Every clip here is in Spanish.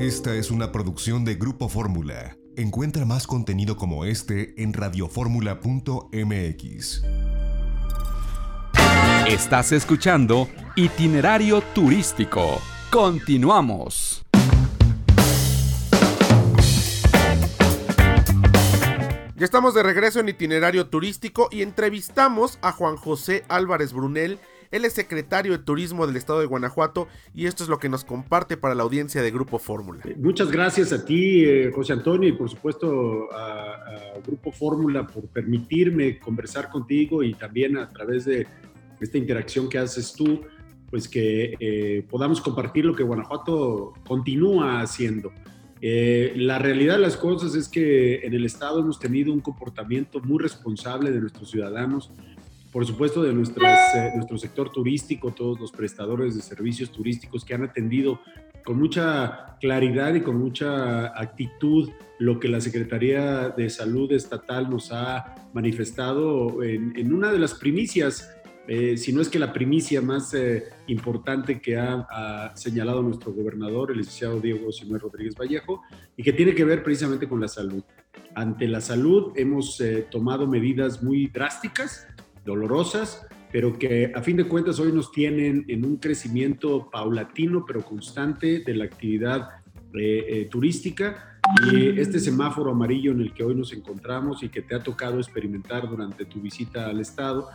Esta es una producción de Grupo Fórmula. Encuentra más contenido como este en radioformula.mx. Estás escuchando Itinerario Turístico. Continuamos. Ya estamos de regreso en itinerario turístico y entrevistamos a Juan José Álvarez Brunel. Él es secretario de Turismo del Estado de Guanajuato y esto es lo que nos comparte para la audiencia de Grupo Fórmula. Muchas gracias a ti, eh, José Antonio, y por supuesto a, a Grupo Fórmula por permitirme conversar contigo y también a través de esta interacción que haces tú, pues que eh, podamos compartir lo que Guanajuato continúa haciendo. Eh, la realidad de las cosas es que en el Estado hemos tenido un comportamiento muy responsable de nuestros ciudadanos, por supuesto de nuestras, eh, nuestro sector turístico, todos los prestadores de servicios turísticos que han atendido con mucha claridad y con mucha actitud lo que la Secretaría de Salud Estatal nos ha manifestado en, en una de las primicias eh, si no es que la primicia más eh, importante que ha, señalado nuestro gobernador, el licenciado Diego Simón Rodríguez Vallejo, y que tiene que ver precisamente con la salud. Ante la salud hemos eh, tomado medidas muy drásticas, dolorosas, pero que a fin de cuentas hoy nos tienen en un crecimiento paulatino pero constante de la actividad turística. Y este semáforo amarillo en el que hoy nos encontramos y que te ha tocado experimentar durante tu visita al estado,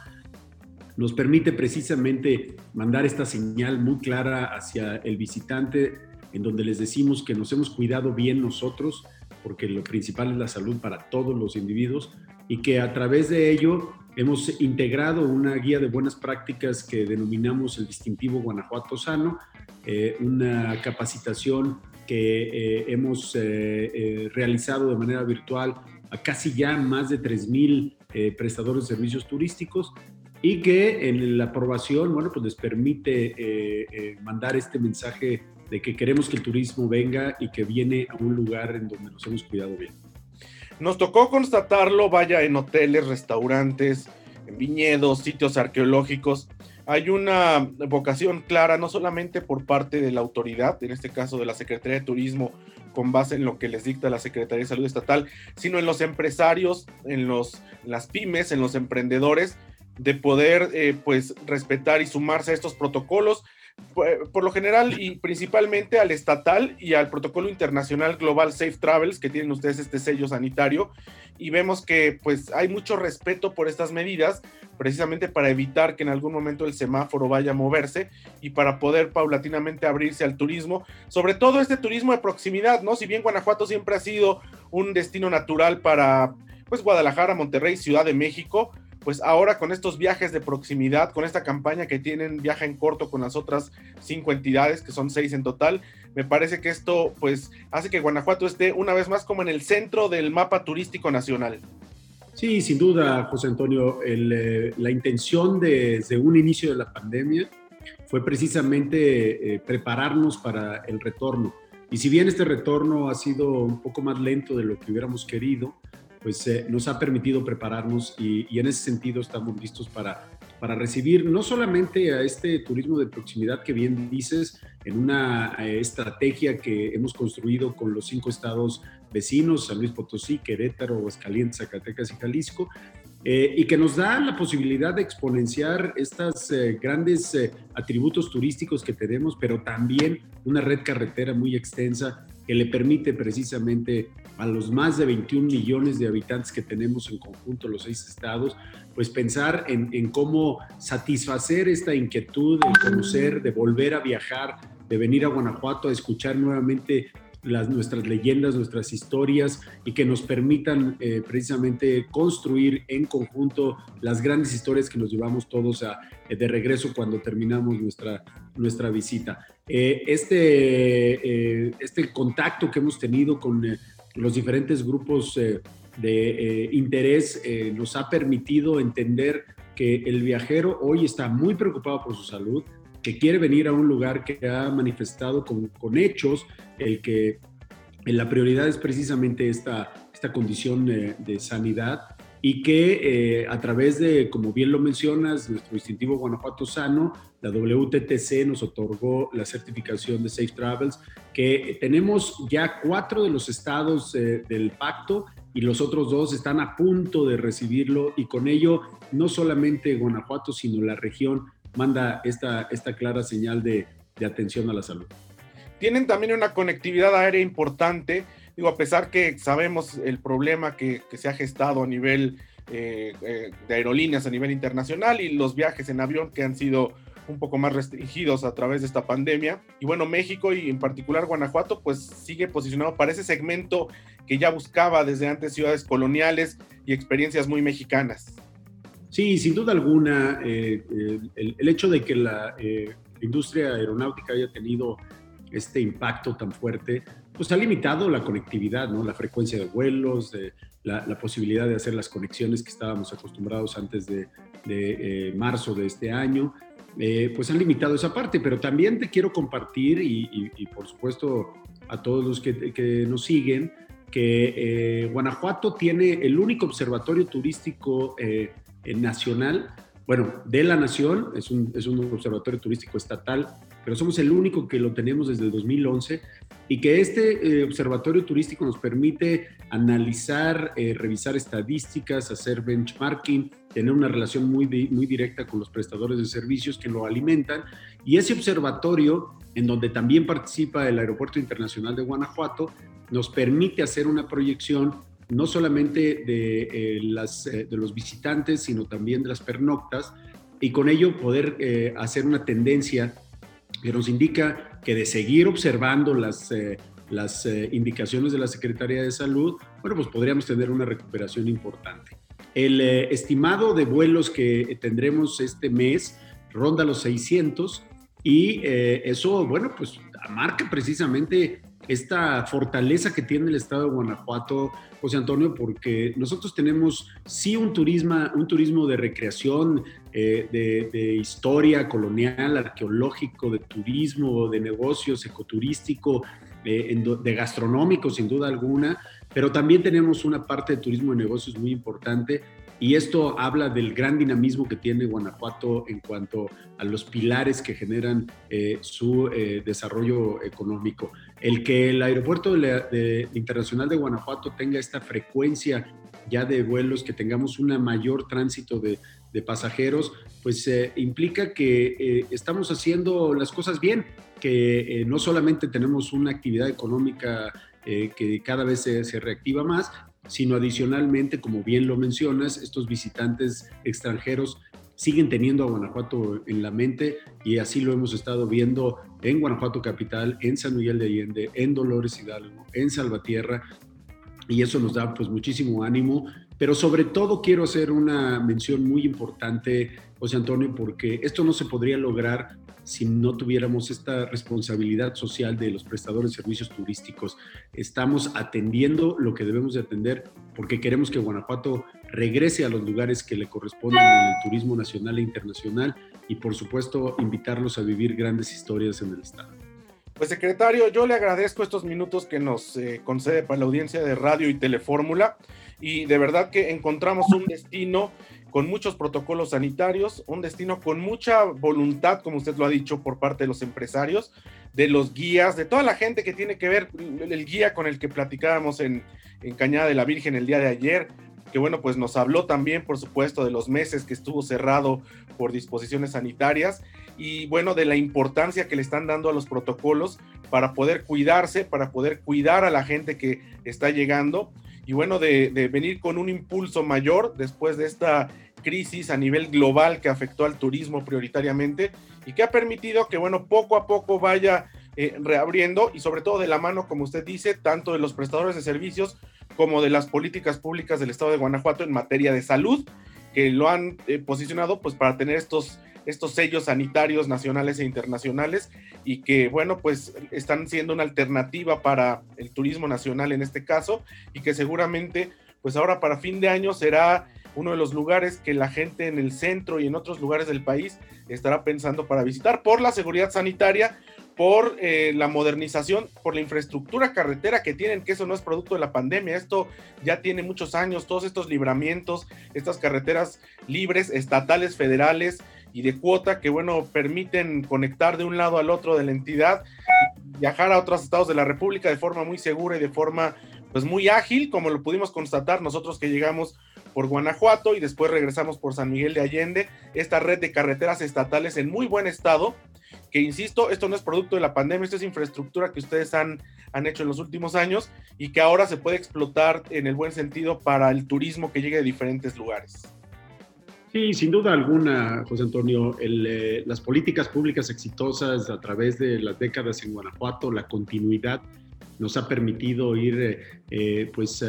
nos permite precisamente mandar esta señal muy clara hacia el visitante en donde les decimos que nos hemos cuidado bien nosotros, porque lo principal es la salud para todos los individuos, y que a través de ello hemos integrado una guía de buenas prácticas que denominamos el distintivo Guanajuato Sano, eh, una capacitación que eh, hemos eh, realizado de manera virtual a casi ya más de 3.000 prestadores de servicios turísticos y que en la aprobación, bueno, pues les permite eh, eh, mandar este mensaje de que queremos que el turismo venga y que viene a un lugar en donde nos hemos cuidado bien. Nos tocó constatarlo, vaya, en hoteles, restaurantes, en viñedos, sitios arqueológicos. Hay una vocación clara, no solamente por parte de la autoridad, en este caso de la Secretaría de Turismo, con base en lo que les dicta la Secretaría de Salud Estatal, sino en los empresarios, en, los, las pymes, en los emprendedores, de poder eh, pues respetar y sumarse a estos protocolos, por, lo general y principalmente al estatal y al protocolo internacional Global Safe Travels, que tienen ustedes este sello sanitario, y vemos que pues hay mucho respeto por estas medidas, precisamente para evitar que en algún momento el semáforo vaya a moverse y para poder paulatinamente abrirse al turismo, sobre todo este turismo de proximidad, ¿no? Si bien Guanajuato siempre ha sido un destino natural para pues Guadalajara, Monterrey, Ciudad de México, pues ahora con estos viajes de proximidad, con esta campaña que tienen viaje en corto con las otras cinco entidades, que son seis en total, me parece que esto pues hace que Guanajuato esté una vez más como en el centro del mapa turístico nacional. Sí, sin duda, José Antonio, eh, la intención desde un inicio de la pandemia fue precisamente eh, prepararnos para el retorno. Y si bien este retorno ha sido un poco más lento de lo que hubiéramos querido, pues eh, nos ha permitido prepararnos y, en ese sentido estamos listos para, para recibir no solamente a este turismo de proximidad que bien dices, en una eh, estrategia que hemos construido con los cinco estados vecinos, San Luis Potosí, Querétaro, Aguascalientes, Zacatecas y Jalisco, eh, y que nos da la posibilidad de exponenciar estos grandes atributos turísticos que tenemos, pero también una red carretera muy extensa que le permite precisamente a los más de 21 millones de habitantes que tenemos en conjunto los seis estados, pues pensar en, cómo satisfacer esta inquietud de conocer, de volver a viajar, de venir a Guanajuato a escuchar nuevamente las, nuestras leyendas, nuestras historias y que nos permitan eh, precisamente construir en conjunto las grandes historias que nos llevamos todos a, eh, de regreso cuando terminamos nuestra, nuestra visita. Eh, este, este contacto que hemos tenido con los diferentes grupos de interés nos ha permitido entender que el viajero hoy está muy preocupado por su salud, que quiere venir a un lugar que ha manifestado con, con hechos el que la prioridad es precisamente esta, esta condición de, sanidad y que eh, a través de, como bien lo mencionas, nuestro distintivo Guanajuato Sano, la WTTC nos otorgó la certificación de Safe Travels, que tenemos ya cuatro de los estados eh, del pacto y los otros dos están a punto de recibirlo y con ello no solamente Guanajuato, sino la región manda esta, esta clara señal de, de atención a la salud. Tienen también una conectividad aérea importante Digo, a pesar que sabemos el problema que, se ha gestado a nivel eh, eh, de aerolíneas a nivel internacional y los viajes en avión que han sido un poco más restringidos a través de esta pandemia. Y bueno, México y en particular Guanajuato, pues sigue posicionado para ese segmento que ya buscaba desde antes ciudades coloniales y experiencias muy mexicanas. Sí, sin duda alguna, eh, el, el, hecho de que la industria aeronáutica haya tenido este impacto tan fuerte, pues ha limitado la conectividad, ¿no? La frecuencia de vuelos, de la, posibilidad de hacer las conexiones que estábamos acostumbrados antes de, de eh, marzo de este año, eh, pues han limitado esa parte, pero también te quiero compartir y, por supuesto a todos los que, que nos siguen, que eh, Guanajuato tiene el único observatorio turístico nacional, bueno, de la nación, es un, es un observatorio turístico estatal pero somos el único que lo tenemos desde el 2011 y que este eh, observatorio turístico nos permite analizar, eh, revisar estadísticas, hacer benchmarking, tener una relación muy, muy directa con los prestadores de servicios que lo alimentan. Y ese observatorio, en donde también participa el Aeropuerto Internacional de Guanajuato, nos permite hacer una proyección no solamente de, eh, las, de los visitantes, sino también de las pernoctas, y con ello poder hacer una tendencia que nos indica que de seguir observando las, eh, las eh, indicaciones de la Secretaría de Salud, bueno, pues podríamos tener una recuperación importante. El eh, estimado de vuelos que tendremos este mes ronda los 600 y eso, bueno, pues marca precisamente esta fortaleza que tiene el estado de Guanajuato, José Antonio, porque nosotros tenemos sí un turismo, un turismo de recreación, eh, de, historia colonial, arqueológico, de turismo, de negocios, ecoturístico, eh, de gastronómico, sin duda alguna, pero también tenemos una parte de turismo de negocios muy importante y esto habla del gran dinamismo que tiene Guanajuato en cuanto a los pilares que generan eh, su eh, desarrollo económico. El que el aeropuerto internacional de Guanajuato tenga esta frecuencia ya de vuelos, que tengamos un mayor tránsito de, pasajeros, pues eh, implica que estamos haciendo las cosas bien, que no solamente tenemos una actividad económica que cada vez se reactiva más, sino adicionalmente, como bien lo mencionas, estos visitantes extranjeros siguen teniendo a Guanajuato en la mente y así lo hemos estado viendo en Guanajuato Capital, en San Miguel de Allende, en Dolores Hidalgo, en Salvatierra y eso nos da pues muchísimo ánimo, pero sobre todo quiero hacer una mención muy importante, José Antonio, porque esto no se podría lograr si no tuviéramos esta responsabilidad social de los prestadores de servicios turísticos. Estamos atendiendo lo que debemos de atender porque queremos que Guanajuato regrese a los lugares que le corresponden en el turismo nacional e internacional y por supuesto invitarlos a vivir grandes historias en el estado. Pues secretario, yo le agradezco estos minutos que nos eh, concede para la audiencia de radio y telefórmula y de verdad que encontramos un destino con muchos protocolos sanitarios, un destino con mucha voluntad, como usted lo ha dicho, por parte de los empresarios, de los guías, de toda la gente que tiene que ver, el guía con el que platicábamos en, en Cañada de la Virgen el día de ayer, que bueno, pues nos habló también, por supuesto, de los meses que estuvo cerrado por disposiciones sanitarias y bueno, de la importancia que le están dando a los protocolos para poder cuidarse, para poder cuidar a la gente que está llegando y bueno, de, venir con un impulso mayor después de esta crisis a nivel global que afectó al turismo prioritariamente y que ha permitido que, bueno, poco a poco vaya eh, reabriendo y sobre todo de la mano, como usted dice, tanto de los prestadores de servicios como de las políticas públicas del estado de Guanajuato en materia de salud, que lo han eh, posicionado pues para tener estos, estos sellos sanitarios nacionales e internacionales y que bueno pues están siendo una alternativa para el turismo nacional en este caso y que seguramente pues ahora para fin de año será uno de los lugares que la gente en el centro y en otros lugares del país estará pensando para visitar por la seguridad sanitaria, por eh, la modernización, por la infraestructura carretera que tienen, que eso no es producto de la pandemia, esto ya tiene muchos años, todos estos libramientos, estas carreteras libres, estatales, federales y de cuota que, bueno, permiten conectar de un lado al otro de la entidad viajar a otros estados de la República de forma muy segura y de forma, pues, muy ágil, como lo pudimos constatar nosotros que llegamos por Guanajuato y después regresamos por San Miguel de Allende, esta red de carreteras estatales en muy buen estado que insisto, esto no es producto de la pandemia, esto es infraestructura que ustedes han, han hecho en los últimos años y que ahora se puede explotar en el buen sentido para el turismo que llegue de diferentes lugares. Sí, sin duda alguna, José Antonio, eh, las políticas públicas exitosas a través de las décadas en Guanajuato, la continuidad nos ha permitido ir eh, eh, pues,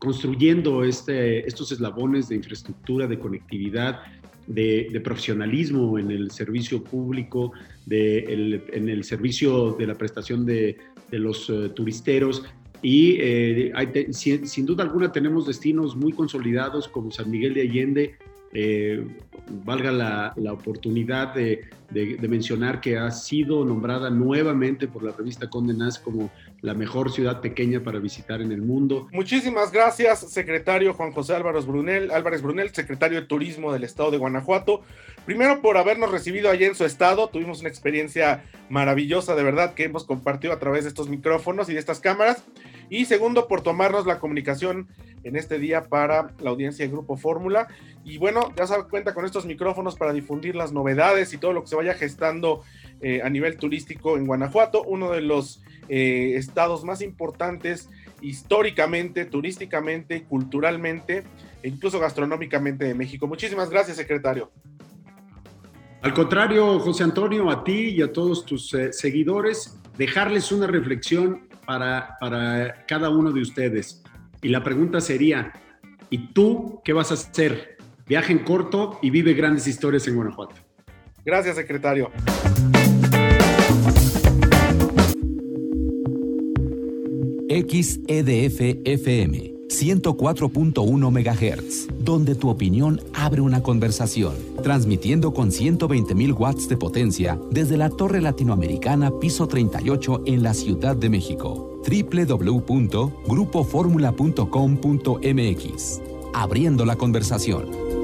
construyendo este, estos eslabones de infraestructura, de conectividad, de, profesionalismo en el servicio público, de en el servicio de la prestación de, los eh, turisteros. Y eh, sin, duda alguna tenemos destinos muy consolidados como San Miguel de Allende, eh, valga la, oportunidad de, mencionar que ha sido nombrada nuevamente por la revista Conde como la mejor ciudad pequeña para visitar en el mundo. Muchísimas gracias, secretario Juan José Álvarez Brunel, Álvarez Brunel, secretario de Turismo del Estado de Guanajuato. Primero por habernos recibido allí en su estado, tuvimos una experiencia maravillosa de verdad que hemos compartido a través de estos micrófonos y de estas cámaras. Y segundo por tomarnos la comunicación en este día para la audiencia de Grupo Fórmula. Y bueno, ya se cuenta con estos micrófonos para difundir las novedades y todo lo que se vaya gestando eh, a nivel turístico en Guanajuato, uno de los eh, estados más importantes históricamente, turísticamente, culturalmente e incluso gastronómicamente de México. Muchísimas gracias, secretario. Al contrario, José Antonio, a ti y a todos tus eh, seguidores, dejarles una reflexión para, para cada uno de ustedes. Y la pregunta sería, ¿y tú qué vas a hacer? Viaja en corto y vive grandes historias en Guanajuato. Gracias, secretario. XEDF FM 104.1 MHz, donde tu opinión abre una conversación, transmitiendo con 120.000 watts de potencia desde la Torre Latinoamericana Piso 38 en la Ciudad de México www.grupoformula.com.mx. Abriendo la conversación.